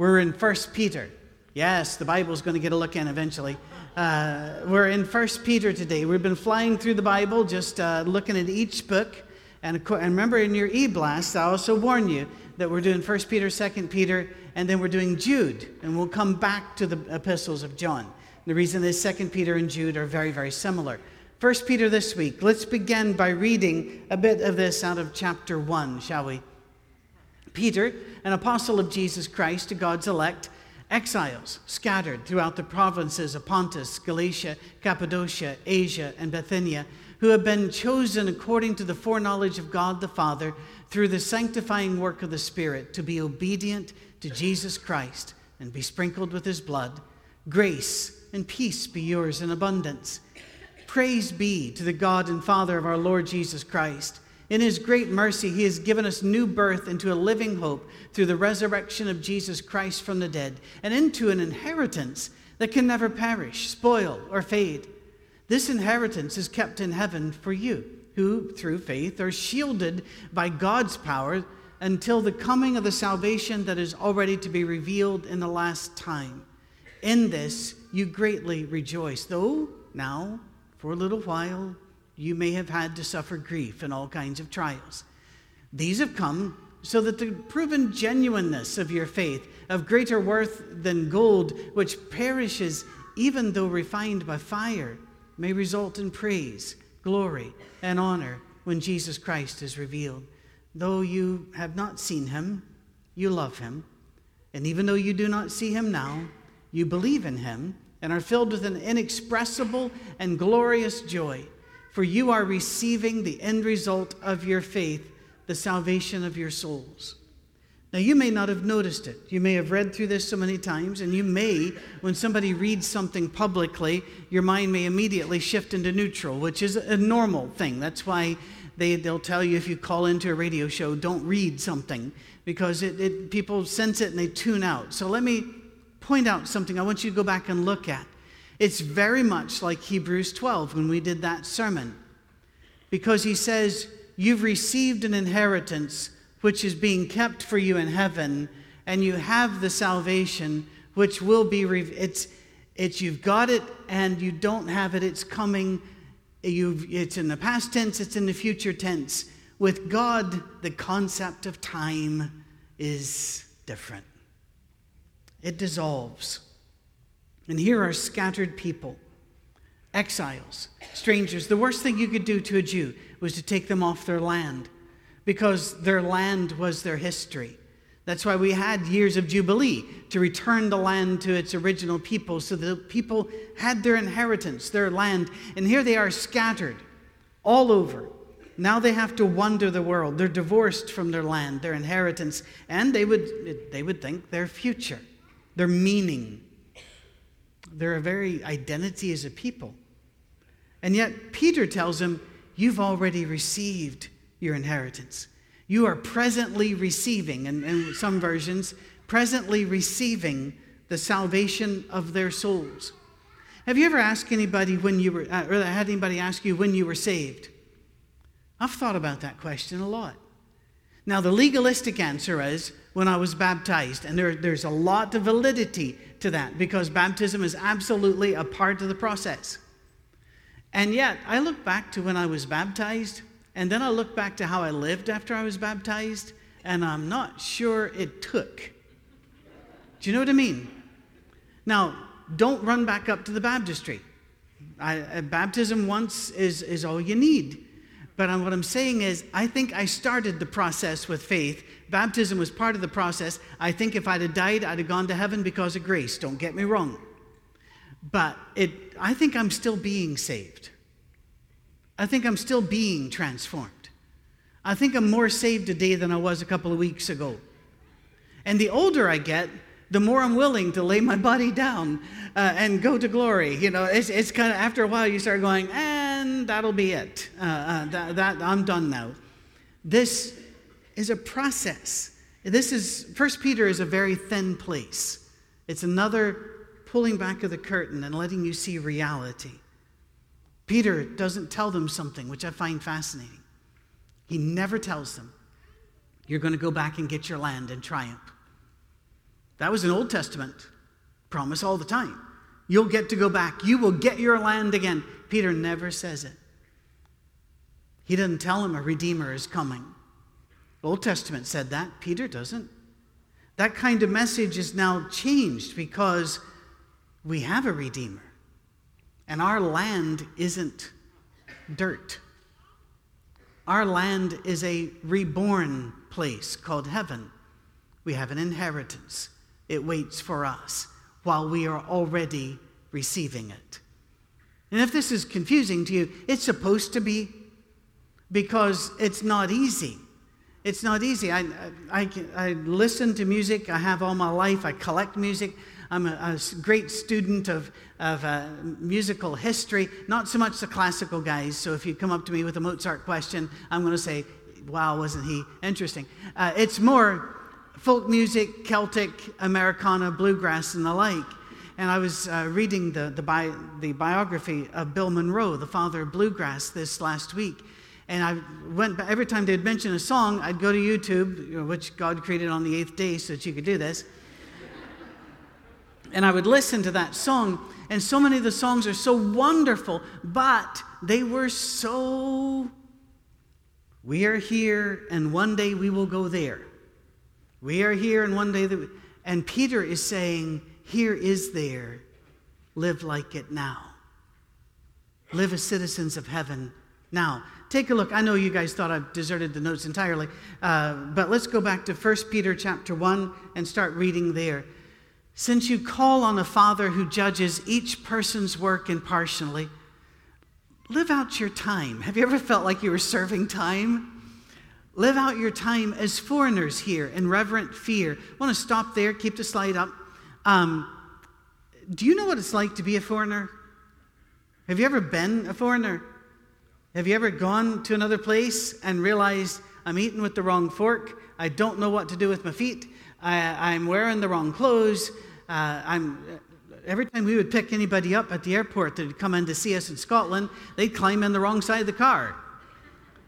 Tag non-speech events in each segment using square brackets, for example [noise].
We're in 1 Peter. Yes, the Bible's going to get a look in eventually. Uh, we're in 1 Peter today. We've been flying through the Bible, just uh, looking at each book. And, and remember, in your e blast, I also warn you that we're doing 1 Peter, 2 Peter, and then we're doing Jude. And we'll come back to the epistles of John. The reason is 2 Peter and Jude are very, very similar. 1 Peter this week. Let's begin by reading a bit of this out of chapter 1, shall we? Peter, an apostle of Jesus Christ to God's elect, exiles scattered throughout the provinces of Pontus, Galatia, Cappadocia, Asia, and Bithynia, who have been chosen according to the foreknowledge of God the Father through the sanctifying work of the Spirit to be obedient to Jesus Christ and be sprinkled with his blood. Grace and peace be yours in abundance. Praise be to the God and Father of our Lord Jesus Christ in his great mercy, he has given us new birth into a living hope through the resurrection of Jesus Christ from the dead and into an inheritance that can never perish, spoil, or fade. This inheritance is kept in heaven for you, who, through faith, are shielded by God's power until the coming of the salvation that is already to be revealed in the last time. In this you greatly rejoice, though now, for a little while, you may have had to suffer grief and all kinds of trials. These have come so that the proven genuineness of your faith, of greater worth than gold, which perishes even though refined by fire, may result in praise, glory, and honor when Jesus Christ is revealed. Though you have not seen him, you love him. And even though you do not see him now, you believe in him and are filled with an inexpressible and glorious joy for you are receiving the end result of your faith, the salvation of your souls. Now, you may not have noticed it. You may have read through this so many times, and you may, when somebody reads something publicly, your mind may immediately shift into neutral, which is a normal thing. That's why they, they'll tell you if you call into a radio show, don't read something, because it, it, people sense it and they tune out. So, let me point out something I want you to go back and look at. It's very much like Hebrews 12 when we did that sermon, because he says, You've received an inheritance which is being kept for you in heaven, and you have the salvation which will be, re- it's, it's you've got it and you don't have it, it's coming. You've, it's in the past tense, it's in the future tense. With God, the concept of time is different, it dissolves. And here are scattered people, exiles, strangers. The worst thing you could do to a Jew was to take them off their land because their land was their history. That's why we had years of Jubilee to return the land to its original people so the people had their inheritance, their land. And here they are scattered all over. Now they have to wander the world. They're divorced from their land, their inheritance, and they would, they would think their future, their meaning, their very identity as a people. And yet, Peter tells them, You've already received your inheritance. You are presently receiving, and in some versions, presently receiving the salvation of their souls. Have you ever asked anybody when you were, uh, or had anybody ask you when you were saved? I've thought about that question a lot. Now, the legalistic answer is when I was baptized, and there, there's a lot of validity to that because baptism is absolutely a part of the process. And yet, I look back to when I was baptized, and then I look back to how I lived after I was baptized, and I'm not sure it took. Do you know what I mean? Now, don't run back up to the baptistry. I, uh, baptism once is, is all you need. But what I'm saying is, I think I started the process with faith. Baptism was part of the process. I think if I'd have died, I'd have gone to heaven because of grace. Don't get me wrong. But it, I think I'm still being saved. I think I'm still being transformed. I think I'm more saved today than I was a couple of weeks ago. And the older I get, the more I'm willing to lay my body down uh, and go to glory. You know, it's, it's kind of after a while you start going, and that'll be it. Uh, uh, that, that, I'm done now. This is a process. This is First Peter is a very thin place. It's another pulling back of the curtain and letting you see reality. Peter doesn't tell them something, which I find fascinating. He never tells them, You're going to go back and get your land and triumph. That was an Old Testament promise all the time. You'll get to go back. You will get your land again. Peter never says it. He doesn't tell him a redeemer is coming. Old Testament said that. Peter doesn't. That kind of message is now changed because we have a redeemer. And our land isn't dirt. Our land is a reborn place called heaven. We have an inheritance. It waits for us while we are already receiving it. And if this is confusing to you, it's supposed to be because it's not easy. It's not easy. I, I, I, listen to music, I have all my life, I collect music. I'm a, a great student of, of uh, musical history, not so much the classical guys. So if you come up to me with a Mozart question, I'm going to say, wow, wasn't he interesting? Uh, it's more folk music, Celtic, Americana, bluegrass, and the like. And I was uh, reading the, the, bi- the biography of Bill Monroe, the father of bluegrass, this last week. And I went, every time they'd mention a song, I'd go to YouTube, you know, which God created on the eighth day so that you could do this. and I would listen to that song. And so many of the songs are so wonderful, but they were so. We are here, and one day we will go there. We are here, and one day, that and Peter is saying, Here is there. Live like it now. Live as citizens of heaven now. Take a look. I know you guys thought I've deserted the notes entirely, uh, but let's go back to 1 Peter chapter 1 and start reading there. Since you call on a Father who judges each person's work impartially, live out your time. Have you ever felt like you were serving time? Live out your time as foreigners here in reverent fear. I want to stop there, keep the slide up. Um, do you know what it's like to be a foreigner? Have you ever been a foreigner? Have you ever gone to another place and realized I'm eating with the wrong fork? I don't know what to do with my feet. I, am wearing the wrong clothes. Uh, I'm, every time we would pick anybody up at the airport that would come in to see us in Scotland, they'd climb in the wrong side of the car.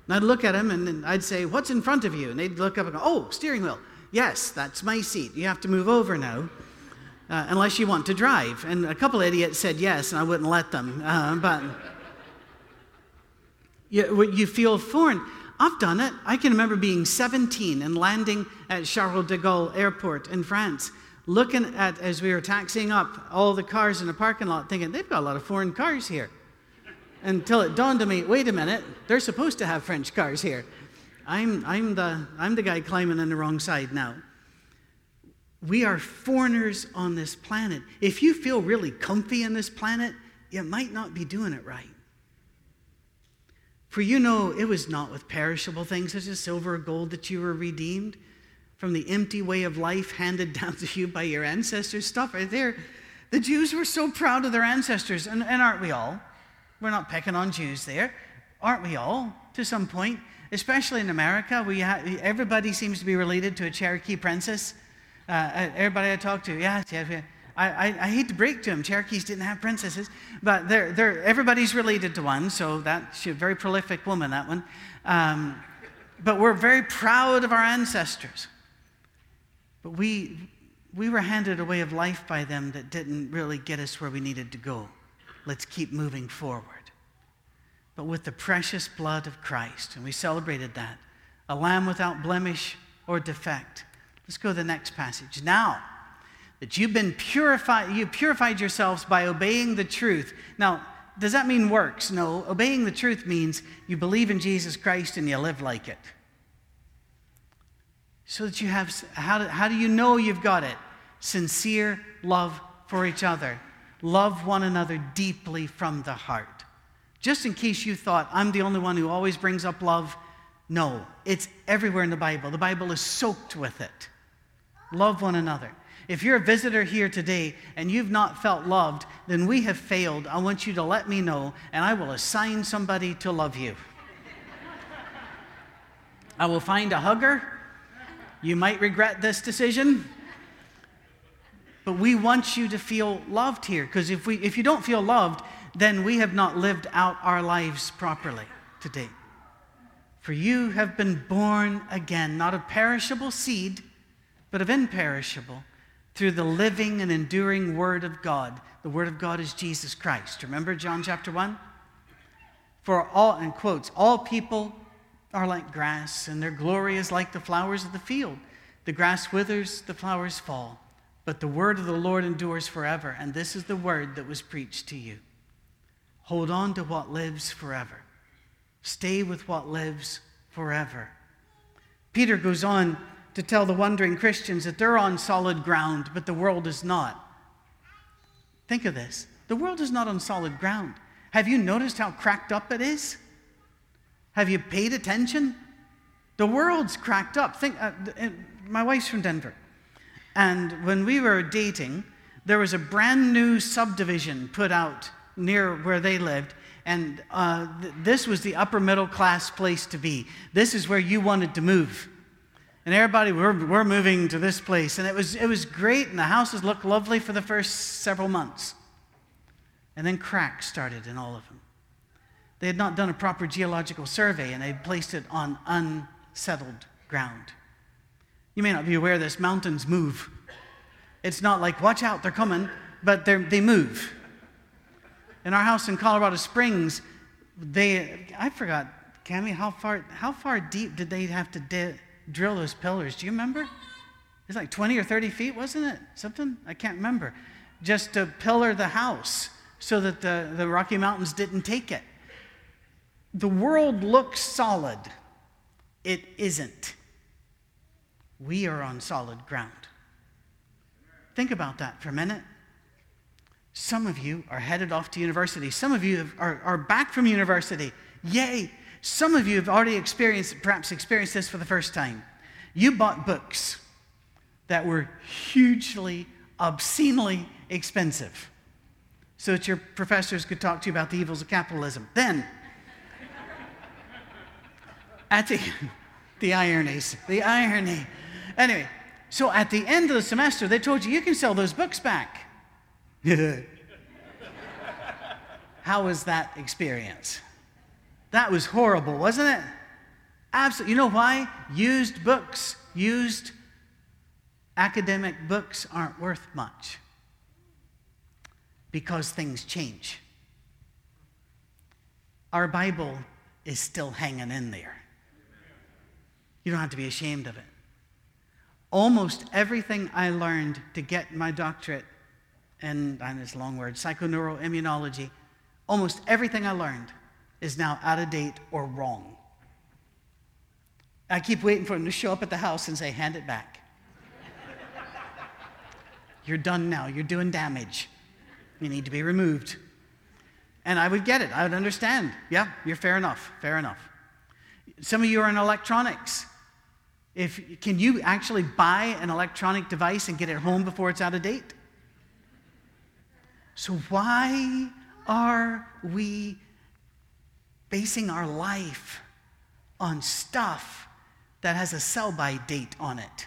And I'd look at them and I'd say, What's in front of you? And they'd look up and go, Oh, steering wheel. Yes, that's my seat. You have to move over now, uh, unless you want to drive. And a couple idiots said yes, and I wouldn't let them. Uh, but you, you feel foreign. I've done it. I can remember being 17 and landing at Charles de Gaulle Airport in France, looking at, as we were taxiing up, all the cars in the parking lot, thinking, they've got a lot of foreign cars here until it dawned on me wait a minute, they're supposed to have French cars here. I'm, I'm, the, I'm the guy climbing on the wrong side now. We are foreigners on this planet. If you feel really comfy in this planet, you might not be doing it right. For you know it was not with perishable things such as silver or gold that you were redeemed from the empty way of life handed [laughs] down to you by your ancestors. Stuff right there. The Jews were so proud of their ancestors, and, and aren't we all? We're not picking on Jews there, aren't we all, to some point? Especially in America, we ha- everybody seems to be related to a Cherokee princess. Uh, uh everybody I talk to, yeah, yeah. I, I, I, hate to break to them, Cherokees didn't have princesses, but they're, they're, everybody's related to one, so that's a very prolific woman, that one. Um, but we're very proud of our ancestors. But we, we were handed a way of life by them that didn't really get us where we needed to go. Let's keep moving forward. But with the precious blood of Christ, and we celebrated that, a lamb without blemish or defect. Let's go to the next passage. Now that you've been purified, you purified yourselves by obeying the truth. Now, does that mean works? No. Obeying the truth means you believe in Jesus Christ and you live like it. So that you have, how do, how do you know you've got it? Sincere love for each other. Love one another deeply from the heart. Just in case you thought, I'm the only one who always brings up love. No, it's everywhere in the Bible. The Bible is soaked with it. Love one another. If you're a visitor here today and you've not felt loved, then we have failed. I want you to let me know, and I will assign somebody to love you. I will find a hugger. You might regret this decision. But we want you to feel loved here because if, we, if you don't feel loved, then we have not lived out our lives properly today. For you have been born again, not of perishable seed, but of imperishable, through the living and enduring Word of God. The Word of God is Jesus Christ. Remember John chapter 1? For all, and quotes, all people are like grass, and their glory is like the flowers of the field. The grass withers, the flowers fall, but the word of the Lord endures forever. And this is the word that was preached to you. Hold on to what lives forever. Stay with what lives forever. Peter goes on to tell the wondering Christians that they're on solid ground, but the world is not. Think of this the world is not on solid ground. Have you noticed how cracked up it is? Have you paid attention? The world's cracked up. Think, uh, uh, my wife's from Denver. And when we were dating, there was a brand new subdivision put out near where they lived. And uh, th- this was the upper middle class place to be. This is where you wanted to move. And everybody, we're, we're moving to this place. And it was, it was great, and the houses looked lovely for the first several months. And then cracks started in all of them. They had not done a proper geological survey, and they placed it on unsettled ground. You may not be aware this mountains move. It's not like, watch out, they're coming, but they're, they move. In our house in Colorado Springs, they, I forgot, Cami, how far, how far deep did they have to di- drill those pillars? Do you remember? It's like 20 or 30 feet, wasn't it? Something? I can't remember. Just to pillar the house so that the, the Rocky Mountains didn't take it. The world looks solid, it isn't we are on solid ground. Think about that for a minute. Some of you are headed off to university. Some of you are, are back from university. Yay! Some of you have already experienced, perhaps experienced this for the first time. You bought books that were hugely, obscenely expensive so that your professors could talk to you about the evils of capitalism. Then, [laughs] at the, [laughs] the ironies, the irony. Anyway, so at the end of the semester, they told you you can sell those books back. [laughs] How was that experience? That was horrible, wasn't it? Absolutely. You know why? Used books, used academic books aren't worth much because things change. Our Bible is still hanging in there. You don't have to be ashamed of it almost everything I learned to get my doctorate in, and it's a long word, psychoneuroimmunology, almost everything I learned is now out of date or wrong. I keep waiting for him to show up at the house and say, hand it back. [laughs] You're done now. You're doing damage. You need to be removed. And I would get it. I would understand. Yeah, you're fair enough. Fair enough. Some of you are in electronics. If, can you actually buy an electronic device and get it home before it's out of date? So, why are we basing our life on stuff that has a sell by date on it?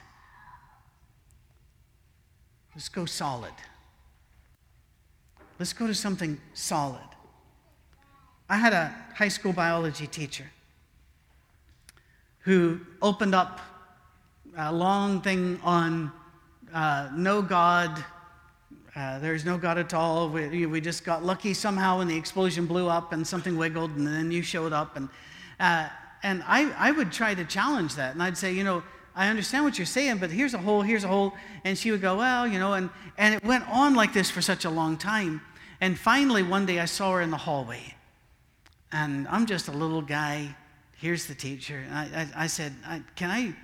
Let's go solid. Let's go to something solid. I had a high school biology teacher who opened up a long thing on uh, no God. Uh, there's no God at all. We, we, just got lucky somehow and the explosion blew up and something wiggled and then you showed up. And, uh, and I, I would try to challenge that. And I'd say, you know, I understand what you're saying, but here's a hole, here's a hole. And she would go, well, you know, and, and it went on like this for such a long time. And finally, one day I saw her in the hallway. And I'm just a little guy. Here's the teacher. And I, I, I said, I, Can I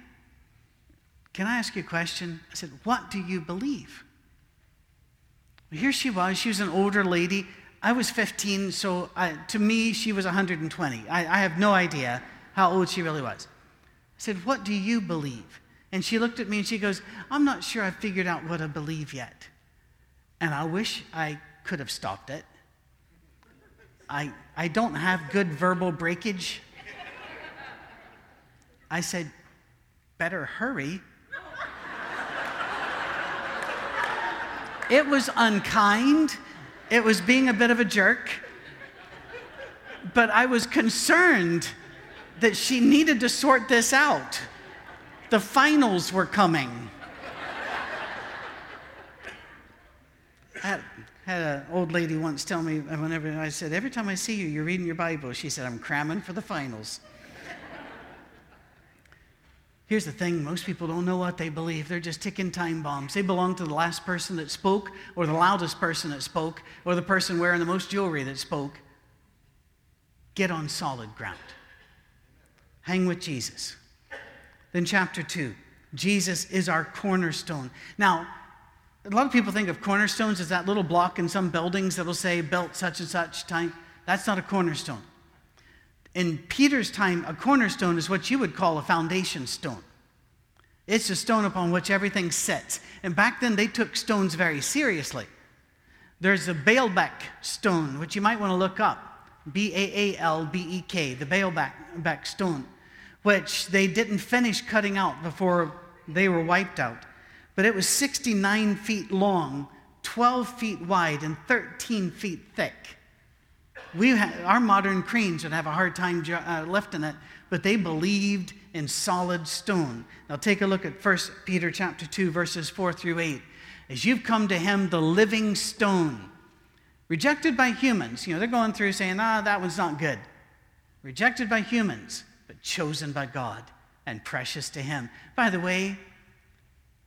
can I ask you a question? I said, What do you believe? Here she was. She was an older lady. I was 15, so I, to me, she was 120. I, I have no idea how old she really was. I said, What do you believe? And she looked at me and she goes, I'm not sure I've figured out what I believe yet. And I wish I could have stopped it. I, I don't have good verbal breakage. I said, Better hurry. It was unkind. It was being a bit of a jerk. But I was concerned that she needed to sort this out. The finals were coming. I had, an old lady once tell me, whenever I said, Every time I see you, you're reading your Bible. She said, I'm cramming for the finals. Here's the thing most people don't know what they believe. They're just ticking time bombs. They belong to the last person that spoke, or the loudest person that spoke, or the person wearing the most jewelry that spoke. Get on solid ground. Hang with Jesus. Then, chapter 2 Jesus is our cornerstone. Now, a lot of people think of cornerstones as that little block in some buildings that'll say built such and such time. That's not a cornerstone. In Peter's time, a cornerstone is what you would call a foundation stone. It's a stone upon which everything sits. And back then, they took stones very seriously. There's a Baalbek stone, which you might want to look up B A A L B E K, the Baalbek stone, which they didn't finish cutting out before they were wiped out. But it was 69 feet long, 12 feet wide, and 13 feet thick we our modern cranes would have a hard time uh, lifting it, but they believed in solid stone. Now take a look at 1 Peter chapter 2, verses 4 through 8. As you've come to him, the living stone, rejected by humans, you know, they're going through saying, ah, that one's not good. Rejected by humans, but chosen by God and precious to him. By the way,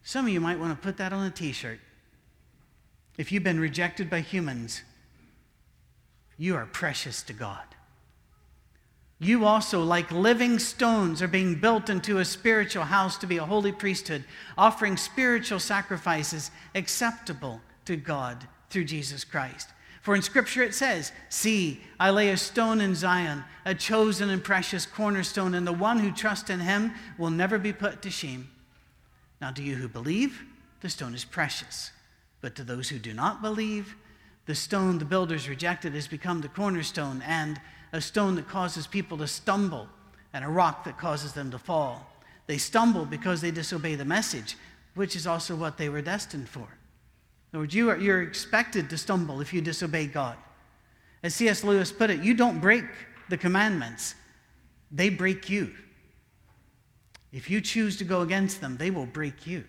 some of you might want to put that on a t shirt. If you've been rejected by humans, you are precious to God. You also, like living stones, are being built into a spiritual house to be a holy priesthood, offering spiritual sacrifices acceptable to God through Jesus Christ. For in Scripture it says, See, I lay a stone in Zion, a chosen and precious cornerstone, and the one who trusts in him will never be put to shame. Now, to you who believe, the stone is precious. But to those who do not believe, the stone the builders rejected has become the cornerstone and a stone that causes people to stumble and a rock that causes them to fall. They stumble because they disobey the message, which is also what they were destined for. In other words, you are, you're expected to stumble if you disobey God. As C.S. Lewis put it, you don't break the commandments, they break you. If you choose to go against them, they will break you.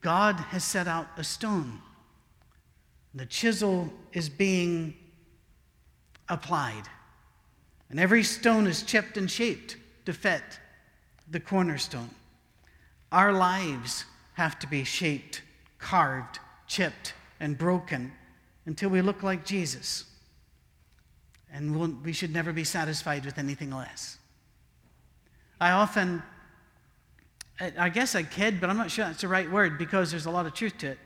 God has set out a stone the chisel is being applied. And every stone is chipped and shaped to fit the cornerstone. Our lives have to be shaped, carved, chipped, and broken until we look like Jesus. And we'll, we should never be satisfied with anything less. I often, I guess I kid, but I'm not sure that's the right word because there's a lot of truth to it.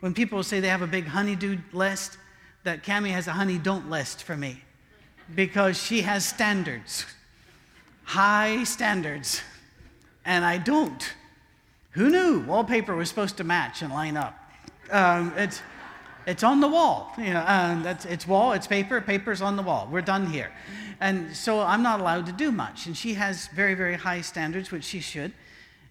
When people say they have a big honeydew list, that Cami has a honey don't list for me because she has standards, high standards, and I don't. Who knew wallpaper was supposed to match and line up? Um, it's, it's on the wall. You know, um, that's, it's wall, it's paper, paper's on the wall. We're done here. And so I'm not allowed to do much. And she has very, very high standards, which she should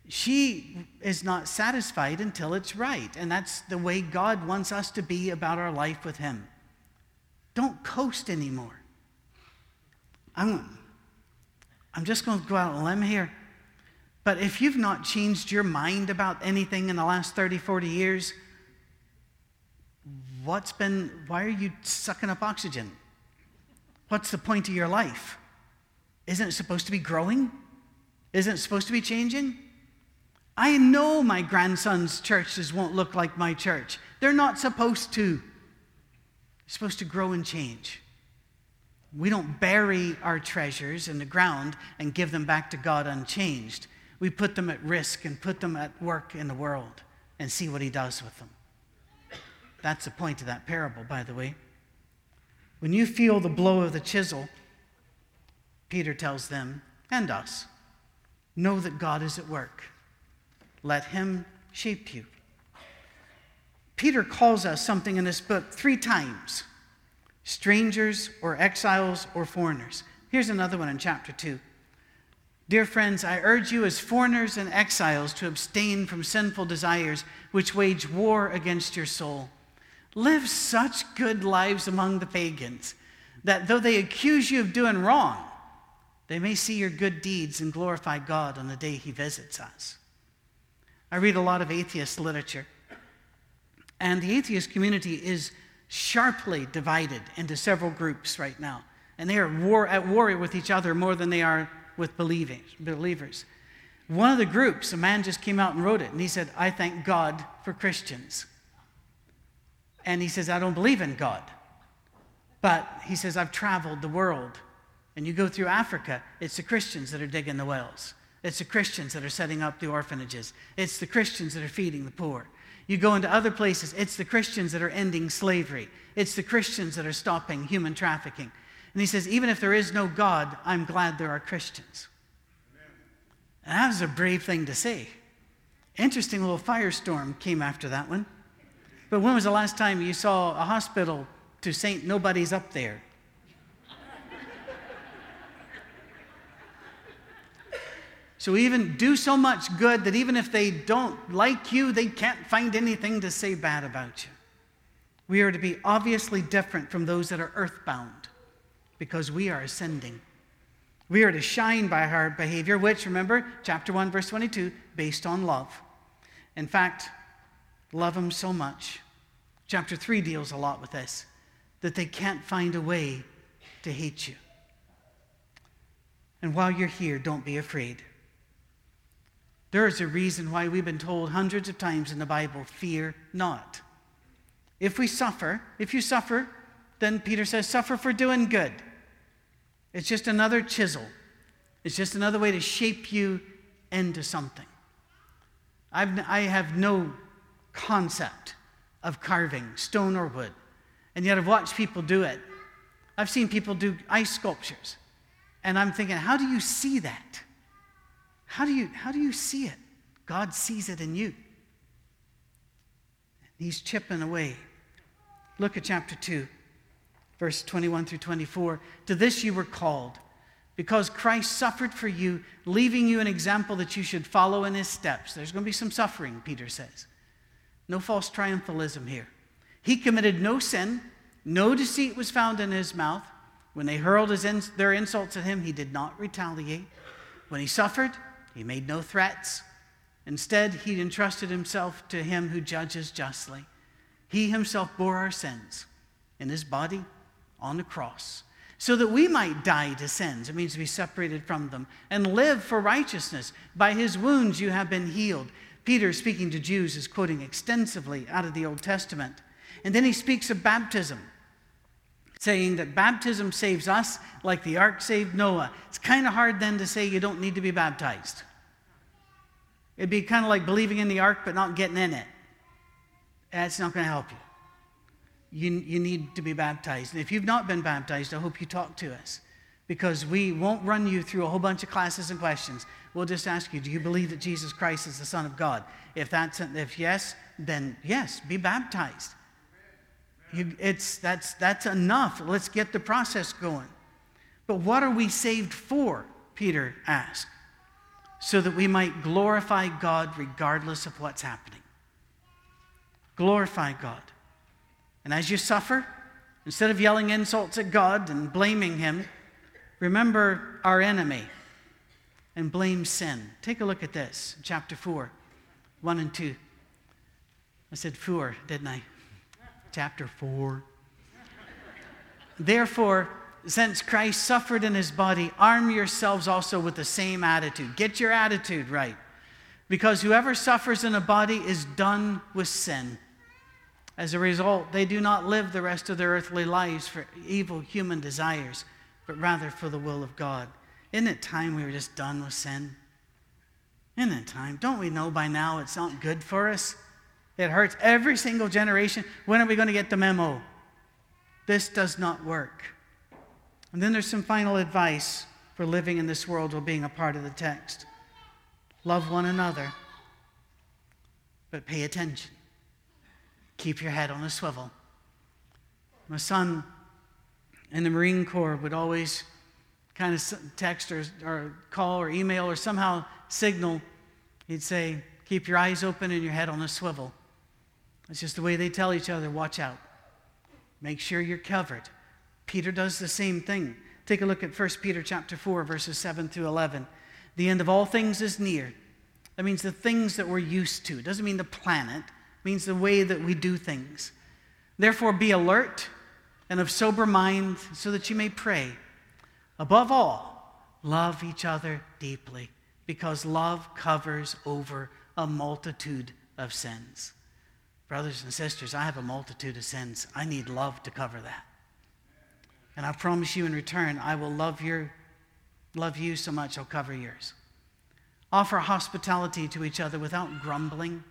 she is not satisfied until it's right. And that's the way God wants us to be about our life with Him. Don't coast anymore. I'm, I'm just going to go out on a limb here. But if you've not changed your mind about anything in the last 30, 40 years, what's been, why are you sucking up oxygen? What's the point of your life? Isn't it supposed to be growing? Isn't it supposed to be changing? I know my grandson's churches won't look like my church. They're not supposed to. They're supposed to grow and change. We don't bury our treasures in the ground and give them back to God unchanged. We put them at risk and put them at work in the world and see what He does with them. That's the point of that parable, by the way. When you feel the blow of the chisel, Peter tells them and us, know that God is at work. Let him shape you. Peter calls us something in this book three times strangers or exiles or foreigners. Here's another one in chapter 2. Dear friends, I urge you as foreigners and exiles to abstain from sinful desires which wage war against your soul. Live such good lives among the pagans that though they accuse you of doing wrong, they may see your good deeds and glorify God on the day he visits us. I read a lot of atheist literature. And the atheist community is sharply divided into several groups right now. And they are war, at war with each other more than they are with believing, believers. One of the groups, a man just came out and wrote it, and he said, I thank God for Christians. And he says, I don't believe in God. But he says, I've traveled the world. And you go through Africa, it's the Christians that are digging the wells. It's the Christians that are setting up the orphanages. It's the Christians that are feeding the poor. You go into other places, it's the Christians that are ending slavery. It's the Christians that are stopping human trafficking. And he says, even if there is no God, I'm glad there are Christians. And that was a brave thing to say. Interesting little firestorm came after that one. But when was the last time you saw a hospital to Saint Nobody's up there? So even do so much good that even if they don't like you, they can't find anything to say bad about you. We are to be obviously different from those that are earthbound because we are ascending. We are to shine by our behavior, which, remember, chapter 1, verse 22, based on love. In fact, love them so much. Chapter 3 deals a lot with this, that they can't find a way to hate you. And while you're here, don't be afraid. There is a reason why we've been told hundreds of times in the Bible fear not. If we suffer, if you suffer, then Peter says, suffer for doing good. It's just another chisel, it's just another way to shape you into something. I've, I have no concept of carving stone or wood, and yet I've watched people do it. I've seen people do ice sculptures, and I'm thinking, how do you see that? How do you, how do you see it? God sees it in you. He's chipping away. Look at chapter 2, verse 21 through 24. To this you were called, because Christ suffered for you, leaving you an example that you should follow in his steps. There's going to be some suffering, Peter says. No false triumphalism here. He committed no sin, no deceit was found in his mouth. When they hurled their insults at him, he did not retaliate. When he suffered, he made no threats. Instead, he entrusted himself to him who judges justly. He himself bore our sins in his body on the cross so that we might die to sins. It means to be separated from them and live for righteousness. By his wounds you have been healed. Peter, speaking to Jews, is quoting extensively out of the Old Testament. And then he speaks of baptism saying that baptism saves us like the ark saved Noah. It's kind of hard then to say you don't need to be baptized. It'd be kind of like believing in the ark but not getting in it. That's not going to help you. you. You need to be baptized. And if you've not been baptized, I hope you talk to us because we won't run you through a whole bunch of classes and questions. We'll just ask you, do you believe that Jesus Christ is the Son of God? If that's if yes, then yes, be baptized. You, it's, that's, that's enough. Let's get the process going. But what are we saved for? Peter asked. So that we might glorify God regardless of what's happening. Glorify God. And as you suffer, instead of yelling insults at God and blaming Him, remember our enemy and blame sin. Take a look at this, chapter 4, 1 and 2. I said 4, didn't I? chapter 4. Therefore, since Christ suffered in his body, arm yourselves also with the same attitude. Get your attitude right. Because whoever suffers in a body is done with sin. As a result, they do not live the rest of their earthly lives for evil human desires, but rather for the will of God. Isn't it time we were just done with sin? Isn't it time? Don't we know by now it's not good for us? It hurts every single generation. When are we going to get the memo? This does not work. And then there's some final advice for living in this world while being a part of the text love one another, but pay attention. Keep your head on a swivel. My son in the Marine Corps would always kind of text or, or call or email or somehow signal. He'd say, Keep your eyes open and your head on a swivel. It's just the way they tell each other watch out. Make sure you're covered. Peter does the same thing. Take a look at 1 Peter chapter 4 verses 7 through 11. The end of all things is near. That means the things that we're used to. It doesn't mean the planet, it means the way that we do things. Therefore, be alert and of sober mind so that you may pray. Above all, love each other deeply because love covers over a multitude of sins. Brothers and sisters, I have a multitude of sins. I need love to cover that. And I promise you in return, I will love your love you so much I'll cover yours. Offer hospitality to each other without grumbling.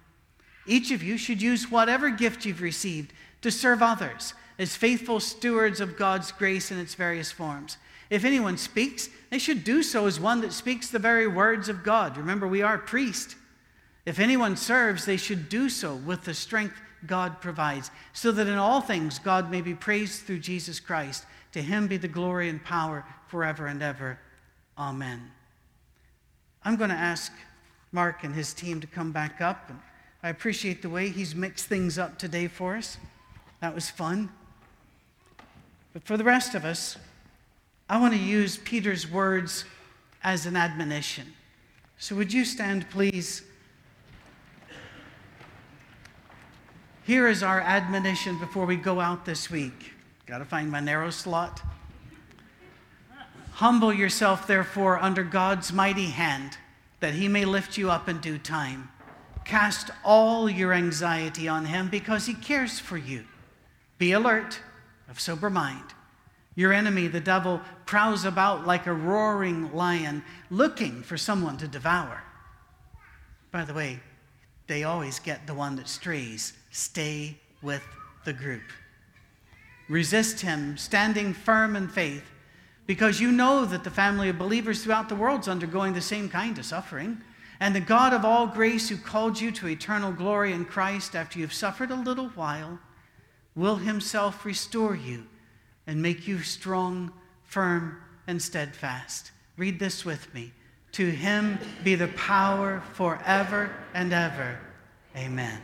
Each of you should use whatever gift you've received to serve others as faithful stewards of God's grace in its various forms. If anyone speaks, they should do so as one that speaks the very words of God. Remember, we are priests. If anyone serves, they should do so with the strength God provides, so that in all things God may be praised through Jesus Christ. To him be the glory and power forever and ever. Amen. I'm going to ask Mark and his team to come back up. And I appreciate the way he's mixed things up today for us. That was fun. But for the rest of us, I want to use Peter's words as an admonition. So would you stand, please? Here is our admonition before we go out this week. Got to find my narrow slot. Humble yourself, therefore, under God's mighty hand, that he may lift you up in due time. Cast all your anxiety on him because he cares for you. Be alert, of sober mind. Your enemy, the devil, prowls about like a roaring lion, looking for someone to devour. By the way, they always get the one that strays. Stay with the group. Resist him, standing firm in faith, because you know that the family of believers throughout the world is undergoing the same kind of suffering. And the God of all grace, who called you to eternal glory in Christ after you've suffered a little while, will himself restore you and make you strong, firm, and steadfast. Read this with me. To him be the power forever and ever. Amen.